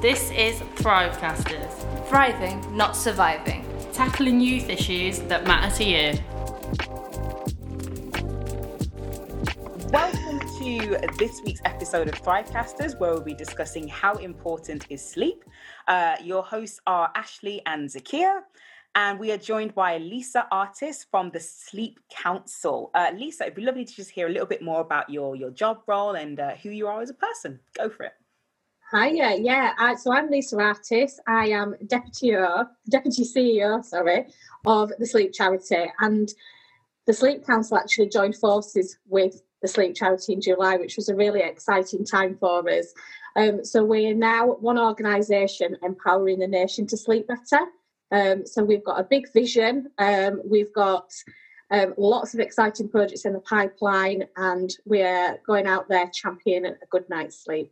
This is Thrivecasters, Thriving, not surviving. tackling youth issues that matter to you. Welcome to this week's episode of Thrivecasters, where we'll be discussing how important is sleep. Uh, your hosts are Ashlee and Zakiya, and we are joined by Lisa Artis from the Sleep Council. Uh, Lisa, it'd be lovely to just hear a little bit more about your your job role and uh, who you are as a person. Go for it. Hiya, yeah. I, so I'm Lisa Artis. I am deputy deputy CEO, sorry, of the Sleep Charity, and the Sleep Council actually joined forces with the Sleep Charity in July, which was a really exciting time for us. Um, so we are now one organisation empowering the nation to sleep better. Um, so we've got a big vision. Um, we've got um, lots of exciting projects in the pipeline, and we're going out there championing a good night's sleep.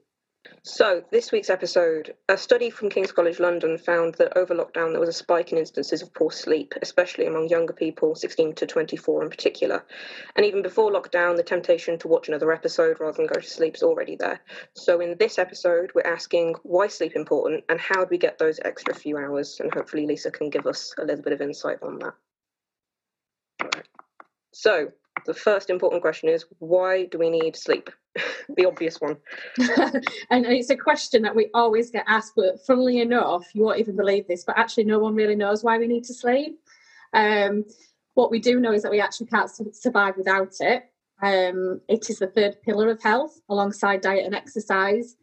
So, this week's episode a study from King's College London found that over lockdown there was a spike in instances of poor sleep, especially among younger people, 16 to 24 in particular. And even before lockdown, the temptation to watch another episode rather than go to sleep is already there. So, in this episode, we're asking why sleep important and how do we get those extra few hours? And hopefully, Lisa can give us a little bit of insight on that. So, the first important question is why do we need sleep? the obvious one. and it's a question that we always get asked, but funnily enough, you won't even believe this, but actually, no one really knows why we need to sleep. Um, what we do know is that we actually can't survive without it. Um, it is the third pillar of health alongside diet and exercise,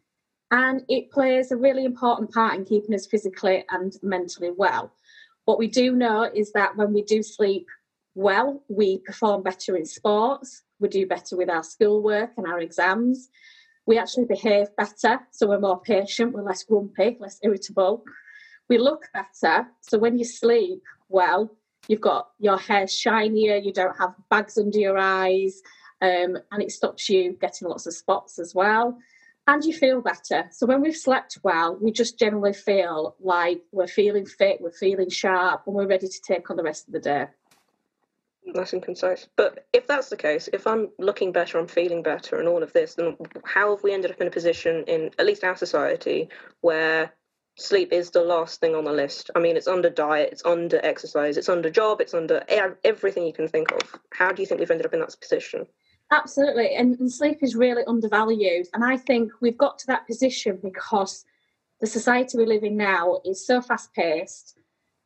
and it plays a really important part in keeping us physically and mentally well. What we do know is that when we do sleep well, we perform better in sports, we do better with our schoolwork and our exams. We actually behave better, so we're more patient, we're less grumpy, less irritable. We look better, so when you sleep well, you've got your hair shinier, you don't have bags under your eyes, um, and it stops you getting lots of spots as well. And you feel better. So when we've slept well, we just generally feel like we're feeling fit, we're feeling sharp, and we're ready to take on the rest of the day nice and concise. But if that's the case, if I'm looking better, I'm feeling better, and all of this, then how have we ended up in a position in at least our society where sleep is the last thing on the list? I mean, it's under diet, it's under exercise, it's under job, it's under everything you can think of. How do you think we've ended up in that position? Absolutely, and, and sleep is really undervalued, and I think we've got to that position because the society we live in now is so fast paced.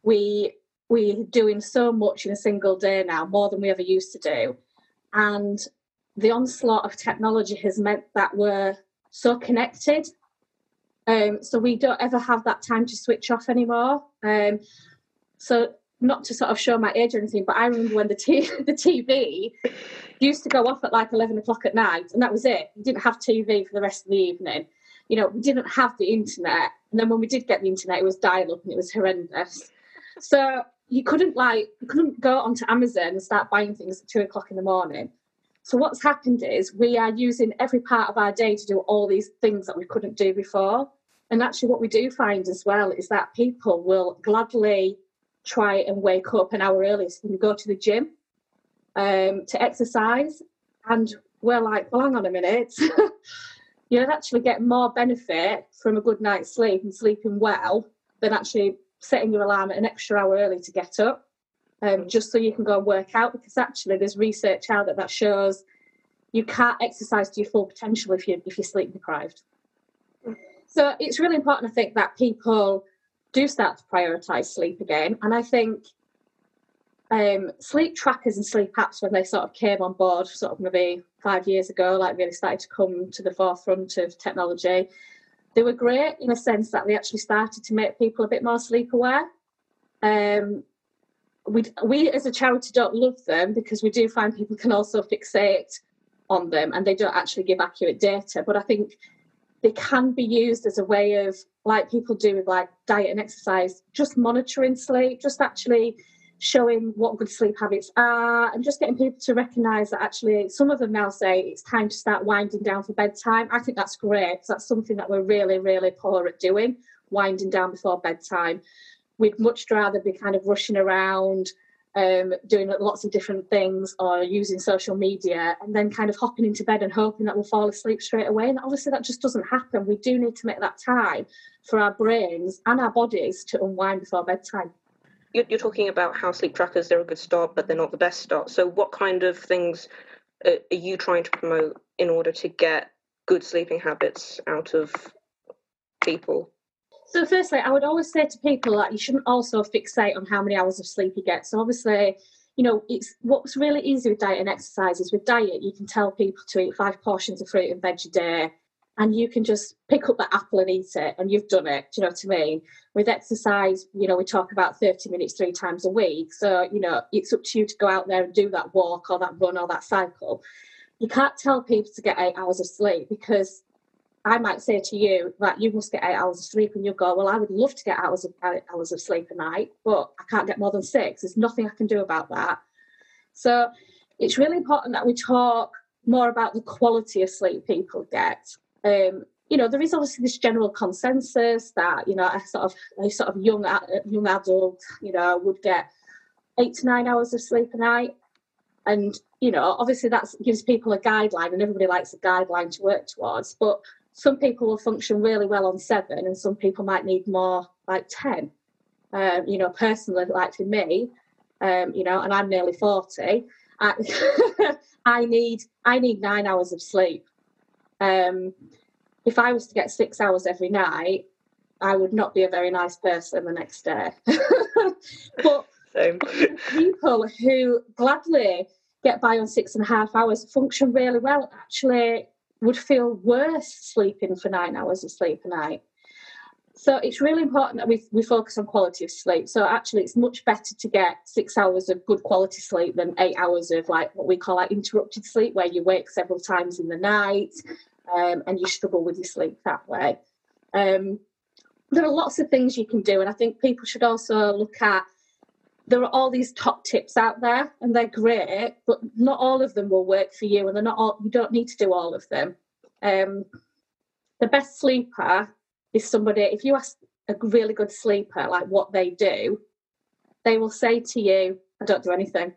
We we're doing so much in a single day now, more than we ever used to do. And the onslaught of technology has meant that we're so connected. Um, so we don't ever have that time to switch off anymore. Um, so not to sort of show my age or anything, but I remember when the, t- the TV used to go off at like 11 o'clock at night, and that was it. We didn't have TV for the rest of the evening. You know, we didn't have the internet. And then when we did get the internet, it was dial up and it was horrendous. So you couldn't like you couldn't go onto Amazon and start buying things at two o'clock in the morning. So what's happened is we are using every part of our day to do all these things that we couldn't do before. And actually, what we do find as well is that people will gladly try and wake up an hour early so can go to the gym um, to exercise. And we're like, well, hang on a minute. You'd actually get more benefit from a good night's sleep and sleeping well than actually setting your alarm an extra hour early to get up, um, mm. just so you can go and work out. Because actually, there's research out there that shows you can't exercise to your full potential if you if you're sleep deprived. So it's really important, I think, that people do start to prioritise sleep again. And I think um, sleep trackers and sleep apps, when they sort of came on board, sort of maybe five years ago, like really started to come to the forefront of technology, they were great in a sense that they actually started to make people a bit more sleep aware. Um, we, we as a charity don't love them because we do find people can also fixate on them and they don't actually give accurate data. But I think they can be used as a way of, like people do with like diet and exercise, just monitoring sleep, just actually showing what good sleep habits are and just getting people to recognize that actually some of them now say it's time to start winding down for bedtime. I think that's great because that's something that we're really, really poor at doing, winding down before bedtime. We'd much rather be kind of rushing around, um, doing lots of different things or using social media and then kind of hopping into bed and hoping that we'll fall asleep straight away. And obviously, that just doesn't happen. We do need to make that time for our brains and our bodies to unwind before bedtime. You're, you're talking about how sleep trackers, they're a good start, but they're not the best start. So, what kind of things are you trying to promote in order to get good sleeping habits out of people? So, firstly, I would always say to people that you shouldn't also fixate on how many hours of sleep you get. So, obviously, you know, it's what's really easy with diet and exercise is with diet, you can tell people to eat five portions of fruit and veg a day, and you can just pick up that apple and eat it, and you've done it. Do you know what I mean? With exercise, you know, we talk about 30 minutes three times a week. So, you know, it's up to you to go out there and do that walk or that run or that cycle. You can't tell people to get eight hours of sleep because I might say to you that you must get eight hours of sleep, and you'll go, "Well, I would love to get hours of hours of sleep a night, but I can't get more than six. There's nothing I can do about that." So it's really important that we talk more about the quality of sleep people get. Um, you know, there is obviously this general consensus that you know a sort of a sort of young young adult, you know, would get eight to nine hours of sleep a night, and you know, obviously that gives people a guideline, and everybody likes a guideline to work towards. But some people will function really well on seven, and some people might need more like 10. Um, you know, personally, like for me, um, you know, and I'm nearly 40, I, I need I need nine hours of sleep. Um, if I was to get six hours every night, I would not be a very nice person the next day. but Same. people who gladly get by on six and a half hours function really well. Actually, would feel worse sleeping for nine hours of sleep a night. So it's really important that we, we focus on quality of sleep. So actually, it's much better to get six hours of good quality sleep than eight hours of like what we call like interrupted sleep, where you wake several times in the night um, and you struggle with your sleep that way. Um, there are lots of things you can do, and I think people should also look at there are all these top tips out there and they're great, but not all of them will work for you and they're not all you don't need to do all of them. Um, the best sleeper is somebody if you ask a really good sleeper like what they do, they will say to you, I don't do anything.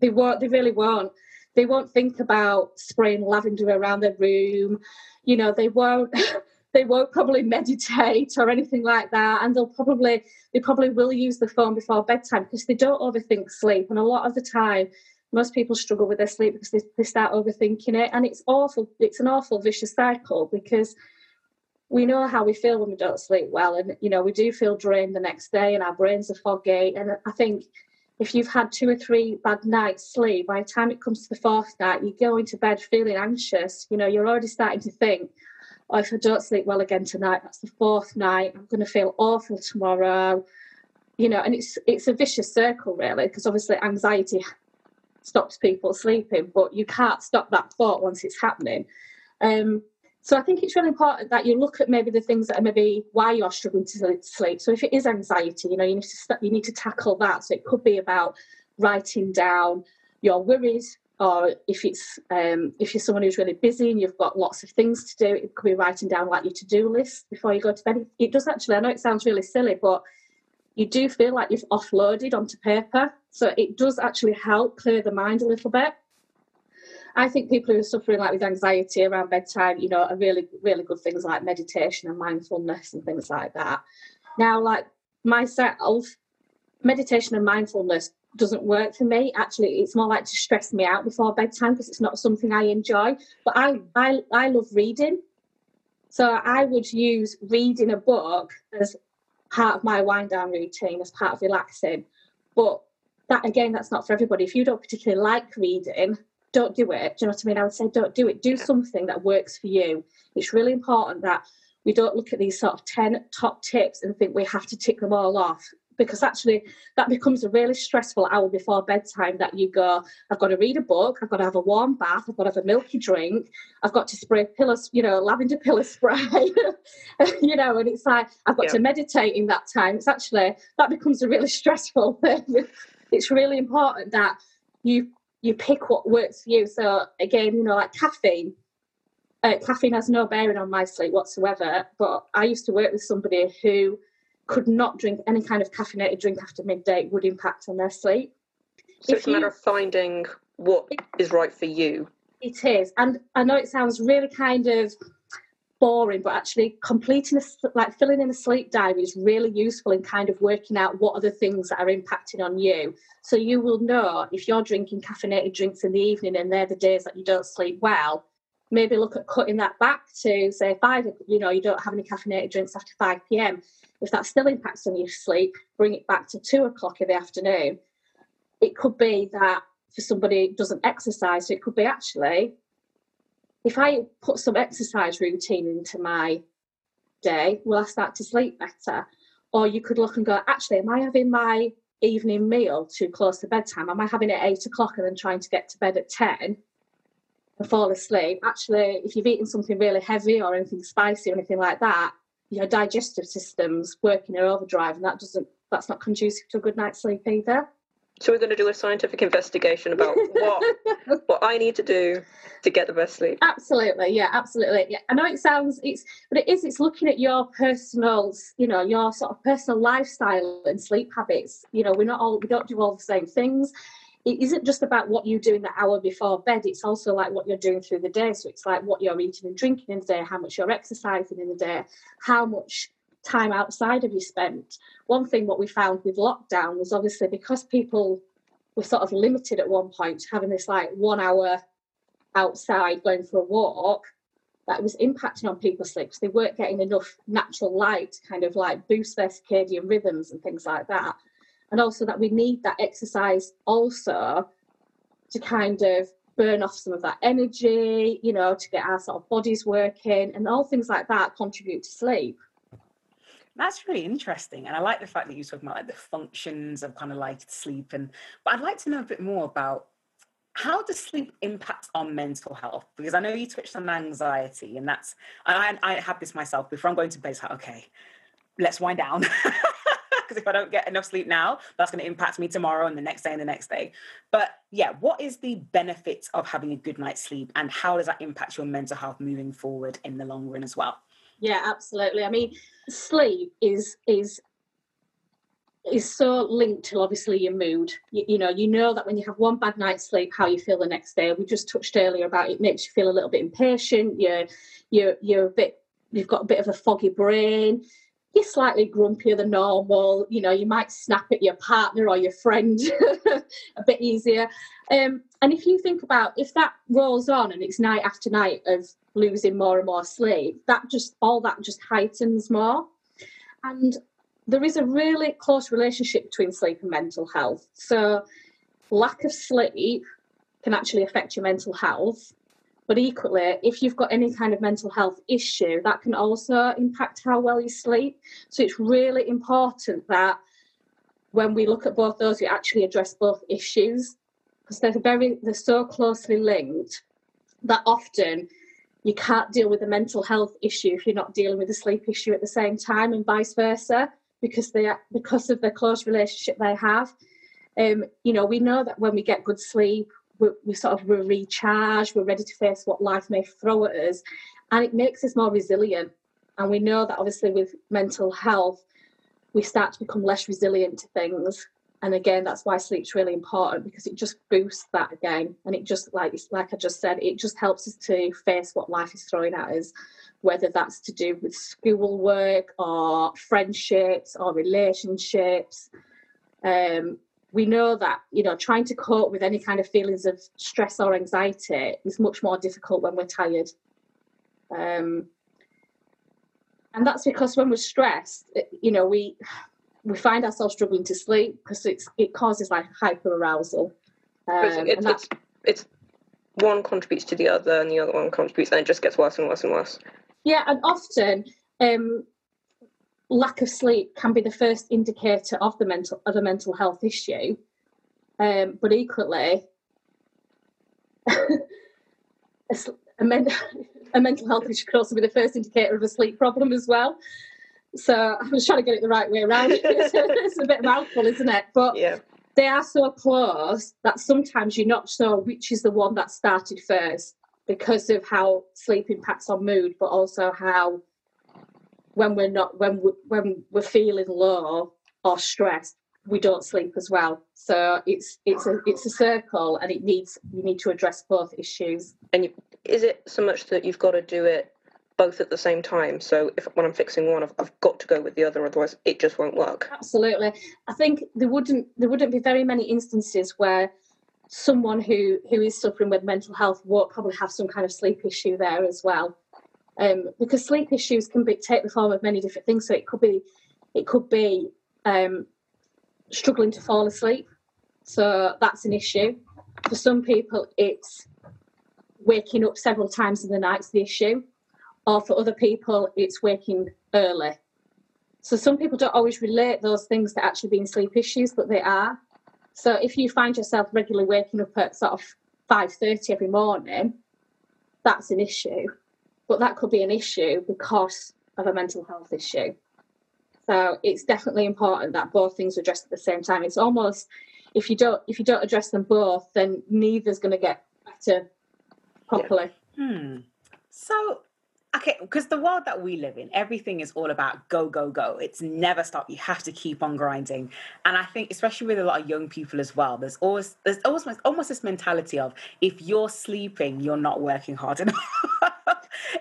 They won't they really won't. They won't think about spraying lavender around their room. You know, they won't they won't probably meditate or anything like that and they'll probably they probably will use the phone before bedtime because they don't overthink sleep and a lot of the time most people struggle with their sleep because they, they start overthinking it and it's awful it's an awful vicious cycle because we know how we feel when we don't sleep well and you know we do feel drained the next day and our brains are foggy and i think if you've had two or three bad nights sleep by the time it comes to the fourth night you go into bed feeling anxious you know you're already starting to think or if I don't sleep well again tonight, that's the fourth night. I'm going to feel awful tomorrow. You know, and it's it's a vicious circle really, because obviously anxiety stops people sleeping, but you can't stop that thought once it's happening. Um, so I think it's really important that you look at maybe the things that are maybe why you're struggling to sleep. So if it is anxiety, you know, you need to st- you need to tackle that. So it could be about writing down your worries, or if it's um, if you're someone who's really busy and you've got lots of things to do, it could be writing down like your to-do list before you go to bed. It does actually. I know it sounds really silly, but you do feel like you've offloaded onto paper, so it does actually help clear the mind a little bit. I think people who are suffering like with anxiety around bedtime, you know, are really really good things like meditation and mindfulness and things like that. Now, like myself, meditation and mindfulness doesn't work for me. Actually, it's more like to stress me out before bedtime because it's not something I enjoy. But I, I, I love reading. So I would use reading a book as part of my wind down routine, as part of relaxing. But that again, that's not for everybody. If you don't particularly like reading, don't do it. Do you know what I mean? I would say don't do it. Do something that works for you. It's really important that we don't look at these sort of 10 top tips and think we have to tick them all off because actually that becomes a really stressful hour before bedtime that you go i've got to read a book i've got to have a warm bath i've got to have a milky drink i've got to spray pillows you know lavender pillow spray you know and it's like i've got yeah. to meditate in that time it's actually that becomes a really stressful thing it's really important that you you pick what works for you so again you know like caffeine uh, caffeine has no bearing on my sleep whatsoever but i used to work with somebody who could not drink any kind of caffeinated drink after midday It would impact on their sleep. So if it's a matter you, of finding what is right for you. It is, and I know it sounds really kind of boring, but actually completing a, like filling in a sleep diary is really useful in kind of working out what are the things that are impacting on you. So you will know if you're drinking caffeinated drinks in the evening and they're the days that you don't sleep well. Maybe look at cutting that back to say five. You know, you don't have any caffeinated drinks after five pm. If that still impacts on your sleep, bring it back to two o'clock in the afternoon. It could be that for somebody doesn't exercise, so it could be actually if I put some exercise routine into my day, will I start to sleep better? Or you could look and go, actually, am I having my evening meal too close to bedtime? Am I having it at eight o'clock and then trying to get to bed at 10 and fall asleep? Actually, if you've eaten something really heavy or anything spicy or anything like that, your digestive system's working in overdrive and that doesn't that's not conducive to a good night's sleep either. So we're going to do a scientific investigation about what what I need to do to get the best sleep. Absolutely, yeah, absolutely. Yeah, I know it sounds it's, but it is. It's looking at your personal, you know, your sort of personal lifestyle and sleep habits. You know, we're not all we don't do all the same things. It isn't just about what you do in the hour before bed. It's also like what you're doing through the day. So it's like what you're eating and drinking in the day, how much you're exercising in the day, how much time outside have you spent? One thing what we found with lockdown was obviously because people were sort of limited at one point to having this like one hour outside going for a walk, that was impacting on people's sleep because they weren't getting enough natural light to kind of like boost their circadian rhythms and things like that. And also that we need that exercise also to kind of burn off some of that energy, you know, to get our sort of bodies working and all things like that contribute to sleep. That's really interesting. And I like the fact that you talk about like the functions of kind of like sleep and but I'd like to know a bit more about how does sleep impact on mental health? Because I know you touched on anxiety, and that's I, I have this myself. Before I'm going to bed, it's like okay, let's wind down. Because if I don't get enough sleep now, that's going to impact me tomorrow and the next day and the next day. But yeah, what is the benefit of having a good night's sleep, and how does that impact your mental health moving forward in the long run as well? Yeah, absolutely. I mean, sleep is is is so linked to obviously your mood. You, you, know, you know that when you have one bad night's sleep, how you feel the next day. We just touched earlier about it makes you feel a little bit impatient. You're you're you're a bit you've got a bit of a foggy brain. You're slightly grumpier than normal. You know, you might snap at your partner or your friend a bit easier. Um, and if you think about if that rolls on and it's night after night of losing more and more sleep, that just all that just heightens more. And there is a really close relationship between sleep and mental health. So lack of sleep can actually affect your mental health. But equally, if you've got any kind of mental health issue, that can also impact how well you sleep. So it's really important that when we look at both those, we actually address both issues because they're very they're so closely linked that often you can't deal with a mental health issue if you're not dealing with a sleep issue at the same time and vice versa because they are, because of the close relationship they have. Um, you know we know that when we get good sleep we, we sort of we're recharged we're ready to face what life may throw at us and it makes us more resilient. And we know that obviously with mental health we start to become less resilient to things and again that's why sleep's really important because it just boosts that again. And it just like like i just said it just helps us to face what life is throwing at us whether that's to do with school work or friendships or relationships. Um, we know that you know trying to cope with any kind of feelings of stress or anxiety is much more difficult when we're tired. Um, and that's because when we're stressed you know we we find ourselves struggling to sleep because it's it causes like hyper arousal. Um, it's, it's, it's one contributes to the other, and the other one contributes, and it just gets worse and worse and worse. Yeah, and often um, lack of sleep can be the first indicator of the mental of a mental health issue, um, but equally. a, a, men- a mental health issue could also be the first indicator of a sleep problem as well. So I was trying to get it the right way around. it's a bit of mouthful, isn't it? But yeah. they are so close that sometimes you're not sure which is the one that started first because of how sleep impacts on mood, but also how when we're not when we, when we're feeling low or stressed, we don't sleep as well. So it's it's a it's a circle, and it needs you need to address both issues. And you, is it so much that you've got to do it both at the same time? So if when I'm fixing one, I've, I've got to go with the other, otherwise it just won't work. Absolutely, I think there wouldn't there wouldn't be very many instances where someone who who is suffering with mental health won't probably have some kind of sleep issue there as well. Um, because sleep issues can be, take the form of many different things. So it could be it could be um, struggling to fall asleep. So that's an issue. For some people it's waking up several times in the night's the issue or for other people it's waking early so some people don't always relate those things to actually being sleep issues but they are so if you find yourself regularly waking up at sort of 5.30 every morning, that's an issue. But that could be an issue because of a mental health issue. So it's definitely important that both things are addressed at the same time. It's almost if you don't if you don't address them both, then neither's going to get better properly. Yeah. Hmm. So okay because the world that we live in everything is all about go go go. It's never stop. You have to keep on grinding. And i think especially with a lot of young people as well there's always there's almost almost this mentality of if you're sleeping you're not working hard enough.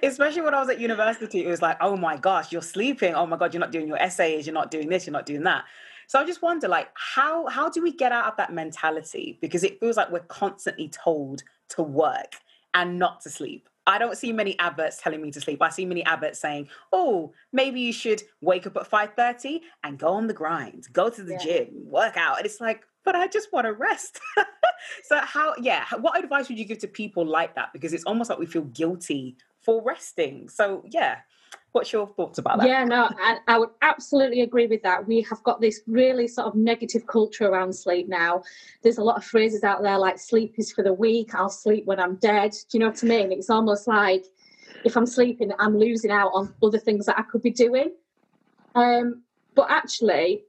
Especially when i was at university it was like oh my gosh you're sleeping. Oh my god you're not doing your essays. You're not doing this. You're not doing that. So I just wonder, like, how how do we get out of that mentality? Because it feels like we're constantly told to work and not to sleep. I don't see many adverts telling me to sleep. I see many adverts saying, "Oh, maybe you should wake up at 5:30 and go on the grind, go to the yeah. gym, work out." And it's like, "But I just want to rest." so how yeah, what advice would you give to people like that because it's almost like we feel guilty for resting. So, yeah, What's your thoughts about that? Yeah, no, I, I, would absolutely agree with that. We have got this really sort of negative culture around sleep now. There's a lot of phrases out there like sleep is for the weak, I'll sleep when I'm dead. Do you know what I mean? It's almost like if I'm sleeping, I'm losing out on other things that I could be doing. Um, but actually,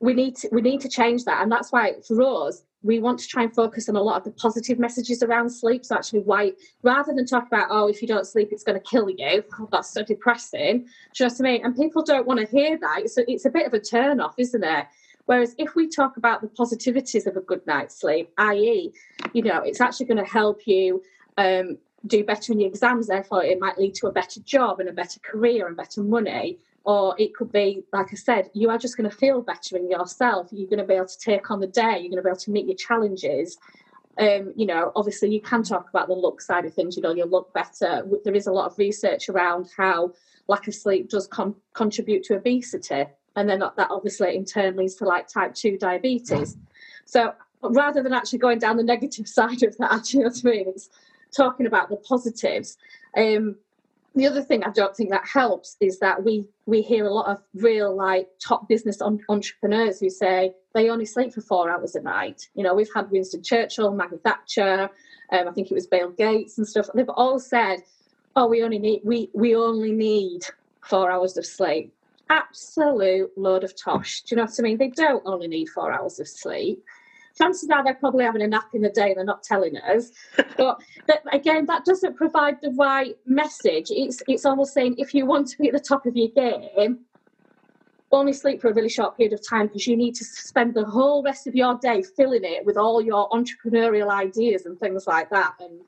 we need to we need to change that, and that's why for us, we want to try and focus on a lot of the positive messages around sleep. So actually, why rather than talk about oh, if you don't sleep, it's going to kill you. Oh, that's so depressing. You know what I mean? And people don't want to hear that. A, it's a bit of a turn off, isn't it? Whereas if we talk about the positivities of a good night's sleep, i.e., you know, it's actually going to help you um, do better in your exams. Therefore, it might lead to a better job and a better career and better money or it could be like i said you are just going to feel better in yourself. You're going to be able to take on the day. You're going to be able to meet your challenges. Um, you know obviously you can talk about the look side of things you know you'll look better. There is a lot of research around how lack of sleep does com- contribute to obesity and then that obviously in turn leads to like type 2 diabetes. So rather than actually going down the negative side of that you know what i mean? It's talking about the positives. Um, the other thing I don't think that helps is that we we hear a lot of real like top business entrepreneurs who say they only sleep for four hours a night. You know, we've had Winston Churchill, Maggie Thatcher, um, I think it was Bill Gates and stuff. They've all said, "Oh, we only need we we only need four hours of sleep." Absolute load of tosh. Do you know what I mean? They don't only need four hours of sleep chances are they're probably having a nap in the day and they're not telling us. but, again, that doesn't provide the right message. It's it's almost saying if you want to be at the top of your game, only sleep for a really short period of time because you need to spend the whole rest of your day filling it with all your entrepreneurial ideas and things like that. And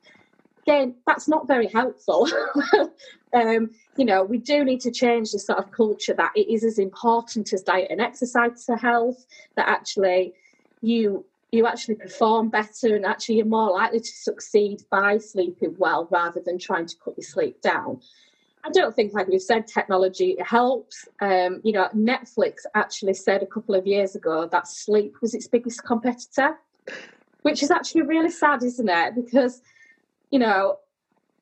again, that's not very helpful. um, you know, we do need to change this sort of culture that it is as important as diet and exercise to health, that actually you you actually perform better and actually you're more likely to succeed by sleeping well rather than trying to cut your sleep down. I don't think, like we've said, technology helps. Um, you know, Netflix actually said a couple of years ago that sleep was its biggest competitor, which is actually really sad, isn't it? Because, you know,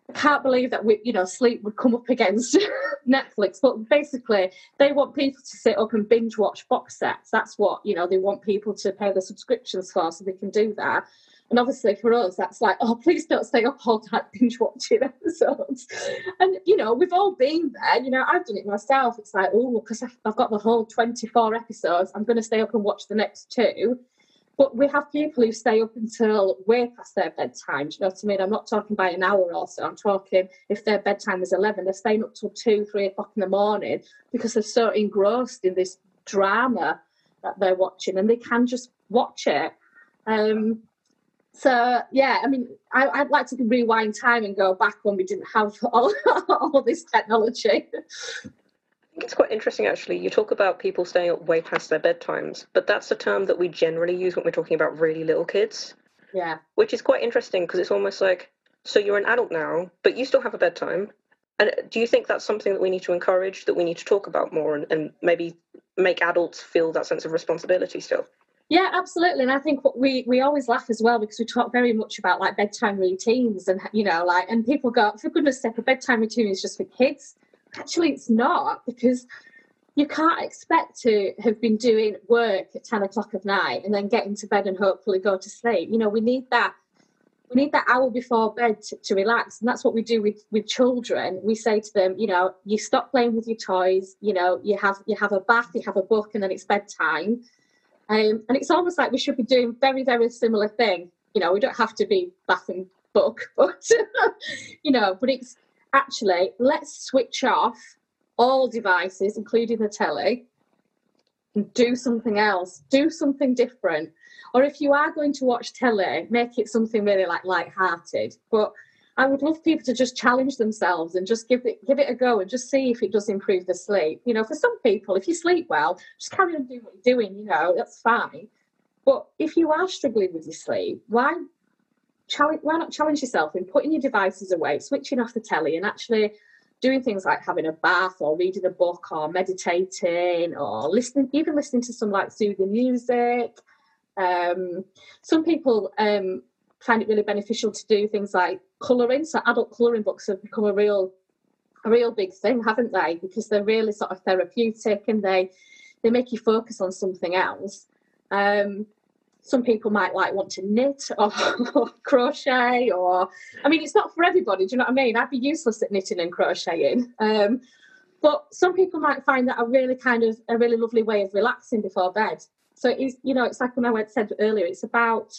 I can't believe that we, you know, sleep would come up against Netflix. But basically, they want people to sit up and binge watch box sets. That's what you know they want people to pay their subscriptions for, so they can do that. And obviously for us, that's like, oh, please don't stay up all night binge watching episodes. And you know, we've all been there. You know, I've done it myself. It's like, oh, because I've got the whole twenty-four episodes, I'm going to stay up and watch the next two. But we have people who stay up until way past their bedtime. Do you know what I mean? I'm not talking by an hour or so. I'm talking if their bedtime is 11, they're staying up till two, three o'clock in the morning because they're so engrossed in this drama that they're watching and they can just watch it. Um, so yeah, I mean, I, would like to rewind time and go back when we didn't have all, all this technology. It's quite interesting actually. You talk about people staying up way past their bedtimes, but that's a term that we generally use when we're talking about really little kids. Yeah. Which is quite interesting because it's almost like, so you're an adult now, but you still have a bedtime. And uh, do you think that's something that we need to encourage, that we need to talk about more and, and maybe make adults feel that sense of responsibility still? Yeah, absolutely. And I think what we we always laugh as well because we talk very much about like bedtime routines and you know like and people go for goodness sake a bedtime routine is just for kids actually it's not because you can't expect to have been doing work at 10 o'clock at night and then get into bed and hopefully go to sleep. You know we need that we need that hour before bed to, to, relax and that's what we do with with children. We say to them you know you stop playing with your toys you know you have you have a bath you have a book and then it's bedtime. Um, and it's almost like we should be doing very very similar thing. You know we don't have to be bath and book but you know but it's actually, let's switch off all devices, including the telly, and do something else, do something different. Or if you are going to watch telly, make it something really like light-hearted. But I would love people to just challenge themselves and just give it give it a go and just see if it does improve the sleep. You know, for some people, if you sleep well, just carry on doing what you're doing. You know, that's fine. But if you are struggling with your sleep, why challenge, why not challenge yourself in putting your devices away, switching off the telly, and actually doing things like having a bath or reading a book or meditating or listening, even listening to some like soothing music. Um, some people um, find it really beneficial to do things like colouring. So adult colouring books have become a real, a real big thing, haven't they? Because they're really sort of therapeutic and they they make you focus on something else. Um, some people might like want to knit or, or, crochet or i mean it's not for everybody do you know what i mean? I'd be useless at knitting and crocheting um, but some people might find that a really kind of a really lovely way of relaxing before bed. So it's you know it's like when i said earlier it's about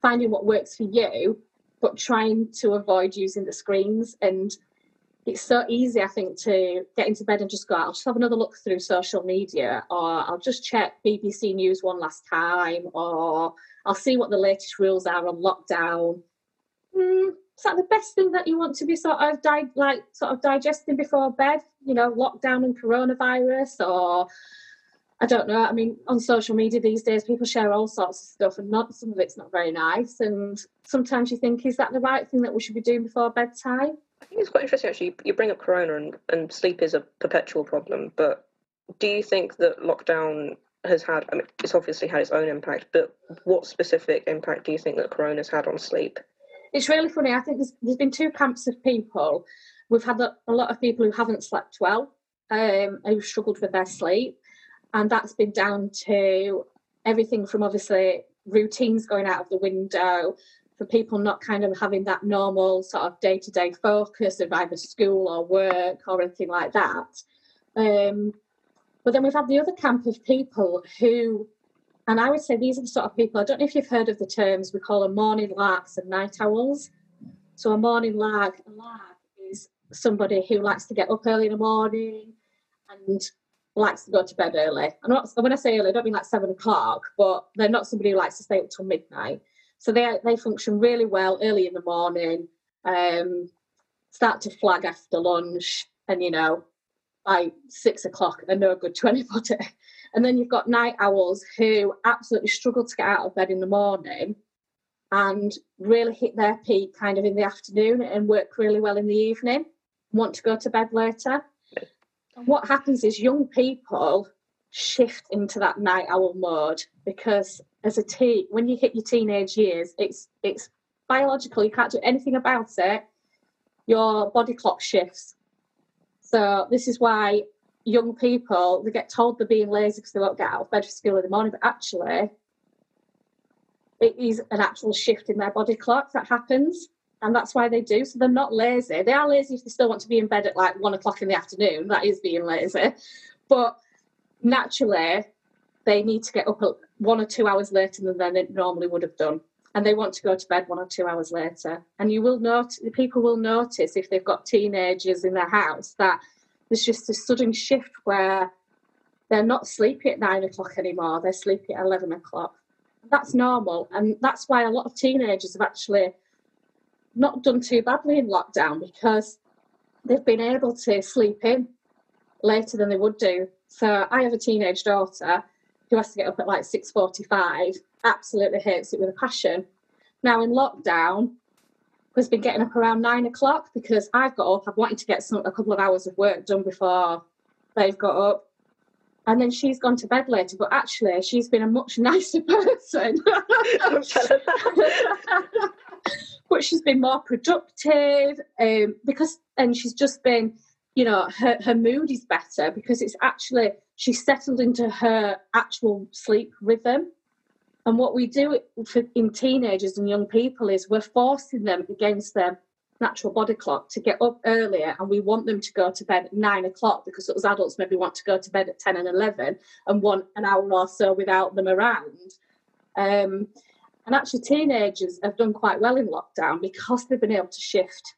finding what works for you but trying to avoid using the screens and it's so easy, I think, to get into bed and just go, I'll just have another look through social media, or I'll just check BBC News one last time, or I'll see what the latest rules are on lockdown. Mm, is that the best thing that you want to be sort of di- like sort of digesting before bed? You know, lockdown and coronavirus, or I don't know. I mean, on social media these days, people share all sorts of stuff, and not some of it's not very nice. And sometimes you think, is that the right thing that we should be doing before bedtime? I think it's quite interesting actually. You bring up Corona and, and sleep is a perpetual problem, but do you think that lockdown has had? I mean, it's obviously had its own impact, but what specific impact do you think that Corona's had on sleep? It's really funny. I think there's, there's been two camps of people. We've had a, a lot of people who haven't slept well, um, who've struggled with their sleep, and that's been down to everything from obviously routines going out of the window for people not kind of having that normal sort of day to day focus of either school or work or anything like that. Um, but then we've had the other camp of people who, and I would say these are the sort of people, I don't know if you've heard of the terms, we call them morning larks and night owls. So a morning lark, a lark is somebody who likes to get up early in the morning and likes to go to bed early. Not, when I say early, I don't mean like seven o'clock, but they're not somebody who likes to stay up till midnight. So they they function really well early in the morning. Um, start to flag after lunch, and you know, by six o'clock, they're no good to anybody. And then you've got night owls who absolutely struggle to get out of bed in the morning and really hit their peak kind of in the afternoon and work really well in the evening, want to go to bed later. And what happens is young people shift into that night owl mode because as a teen, when you hit your teenage years, it's it's biological. You can't do anything about it. Your body clock shifts. So this is why young people they get told they're being lazy because they won't get out of bed for school in the morning, but actually, it is an actual shift in their body clock that happens, and that's why they do. So they're not lazy. They are lazy if they still want to be in bed at like one o'clock in the afternoon. That is being lazy, but naturally they need to get up one or two hours later than they normally would have done. And they want to go to bed one or two hours later. And you will notice, people will notice if they've got teenagers in their house that there's just a sudden shift where they're not sleepy at nine o'clock anymore, they're sleepy at 11 o'clock. That's normal. And that's why a lot of teenagers have actually not done too badly in lockdown because they've been able to sleep in later than they would do. So I have a teenage daughter who has to get up at like 6.45, absolutely hates it with a passion. Now in lockdown, has been getting up around nine o'clock because I've got up, I've wanted to get some a couple of hours of work done before they've got up. And then she's gone to bed later, but actually she's been a much nicer person. but she's been more productive um, because and she's just been you know her, her mood is better because it's actually she's settled into her actual sleep rhythm. And what we do in teenagers and young people is we're forcing them against their natural body clock to get up earlier and we want them to go to bed at nine o'clock because us adults maybe want to go to bed at 10 and 11 and want an hour or so without them around. Um, and actually teenagers have done quite well in lockdown because they've been able to shift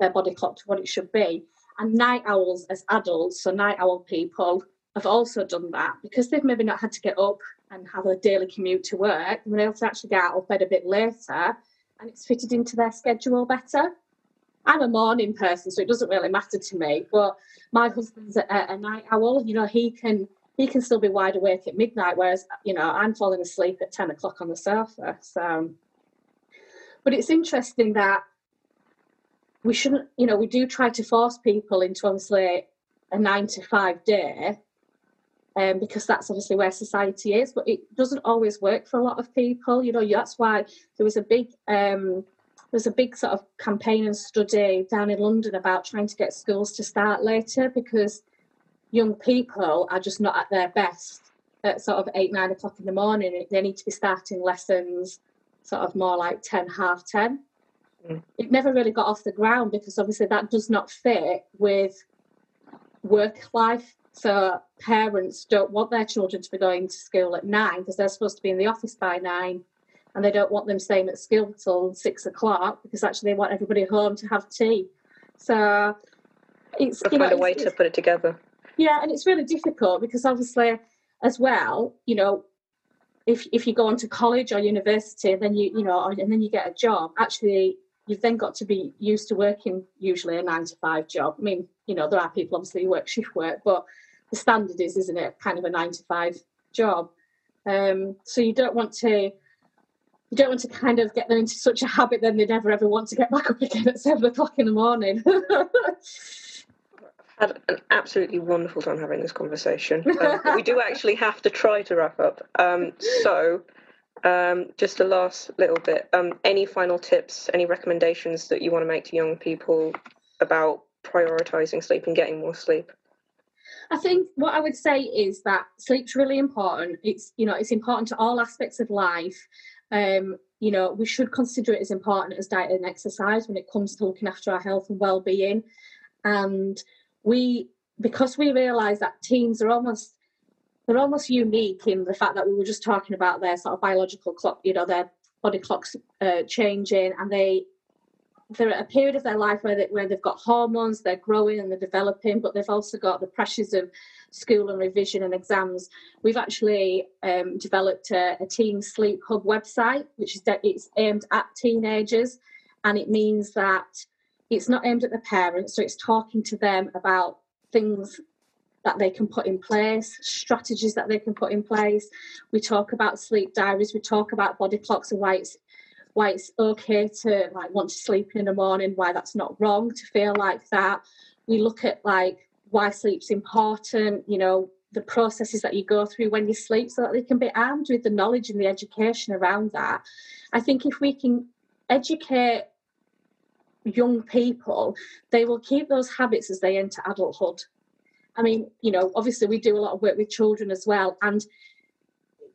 their body clock to what it should be and night owls as adults, so night owl people, have also done that because they've maybe not had to get up and have a daily commute to work. They're able to actually get out of bed a bit later and it's fitted into their schedule better. I'm a morning person, so it doesn't really matter to me. But my husband's a, a night owl. You know, he can he can still be wide awake at midnight, whereas you know I'm falling asleep at ten o'clock on the sofa. So, but it's interesting that we shouldn't, you know, we do try to force people into obviously a nine to five day um, because that's obviously where society is, but it doesn't always work for a lot of people. You know, that's why there was a big um, there's a big sort of campaign and study down in London about trying to get schools to start later because young people are just not at their best at sort of eight, nine o'clock in the morning. They need to be starting lessons sort of more like 10, half 10. Mm. It never really got off the ground because obviously that does not fit with work life. So parents don't want their children to be going to school at nine because they're supposed to be in the office by nine, and they don't want them staying at school till six o'clock because actually they want everybody home to have tea. So it's you know, a way to put it together. Yeah, and it's really difficult because obviously, as well, you know, if if you go on to college or university, then you you know, and then you get a job. Actually, you've then got to be used to working usually a nine to five job. I mean, you know, there are people obviously who work shift work, but the standard is, isn't it, kind of a nine to five job. Um, so you don't want to you don't want to kind of get them into such a habit then they never ever want to get back up again at seven o'clock in the morning. I've had an absolutely wonderful time having this conversation. Um, we do actually have to try to wrap up. Um, so um, just a last little bit. Um, any final tips, any recommendations that you want to make to young people about prioritizing sleep and getting more sleep? I think what I would say is that sleep's really important. It's you know it's important to all aspects of life. Um, you know we should consider it as important as diet and exercise when it comes to looking after our health and well-being. And we because we realise that teens are almost they're almost unique in the fact that we were just talking about their sort of biological clock, you know, their body clocks uh, changing, and they they're at a period of their life where they, where they've got hormones, they're growing and they're developing, but they've also got the pressures of school and revision and exams. We've actually um, developed a, a, teen sleep hub website, which is de- it's aimed at teenagers, and it means that it's not aimed at the parents, so it's talking to them about things that they can put in place, strategies that they can put in place. We talk about sleep diaries, we talk about body clocks and why it's why it's okay to like want to sleep in the morning, why that's not wrong to feel like that. We look at like why sleep's important, you know, the processes that you go through when you sleep so that they can be armed with the knowledge and the education around that. I think if we can educate young people, they will keep those habits as they enter adulthood. I mean, you know, obviously we do a lot of work with children as well, and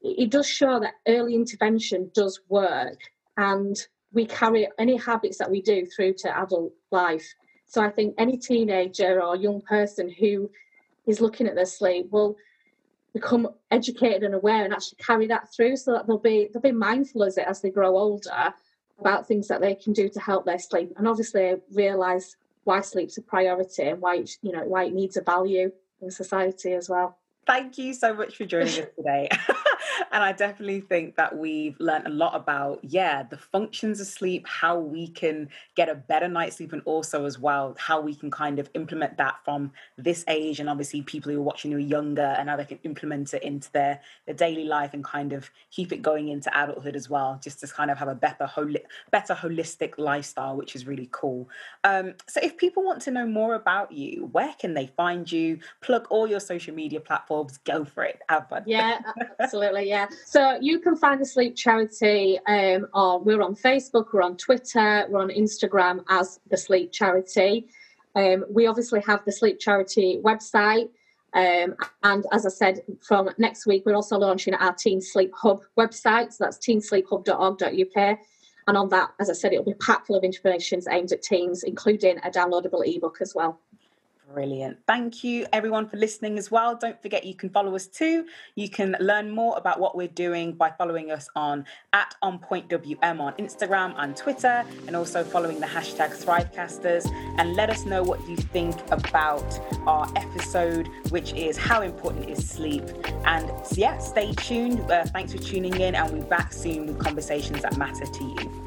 it does show that early intervention does work, and we carry any habits that we do through to adult life. So I think any teenager or young person who is looking at their sleep, will become educated and aware and actually carry that through so that they'll be they'll be mindful as it as they grow older about things that they can do to help their sleep and obviously realize why sleep's a priority and why you know why it needs a value in society as well Thank you so much for joining us today. and I definitely think that we've learned a lot about, yeah, the functions of sleep, how we can get a better night's sleep, and also as well, how we can kind of implement that from this age. And obviously, people who are watching who are younger and how they can implement it into their, their daily life and kind of keep it going into adulthood as well, just to kind of have a better, holi- better holistic lifestyle, which is really cool. Um, so, if people want to know more about you, where can they find you? Plug all your social media platforms go for it. Have fun. Yeah, absolutely. Yeah. So you can find the Sleep Charity um, on, we're on Facebook, we're on Twitter, we're on Instagram as the Sleep Charity. Um, we obviously have the Sleep Charity website. Um, and as I said, from next week, we're also launching our Teen Sleep Hub website. So that's teensleephub.org.uk. And on that, as I said, it'll be packed full of information aimed at teens, including a downloadable ebook as well. Brilliant. Thank you, everyone, for listening as well. Don't forget you can follow us too. You can learn more about what we're doing by following us on at OnPointWM on Instagram and Twitter, and also following the hashtag Thrivecasters. And let us know what you think about our episode, which is How Important is Sleep? And yeah, stay tuned. Uh, thanks for tuning in, and we'll be back soon with conversations that matter to you.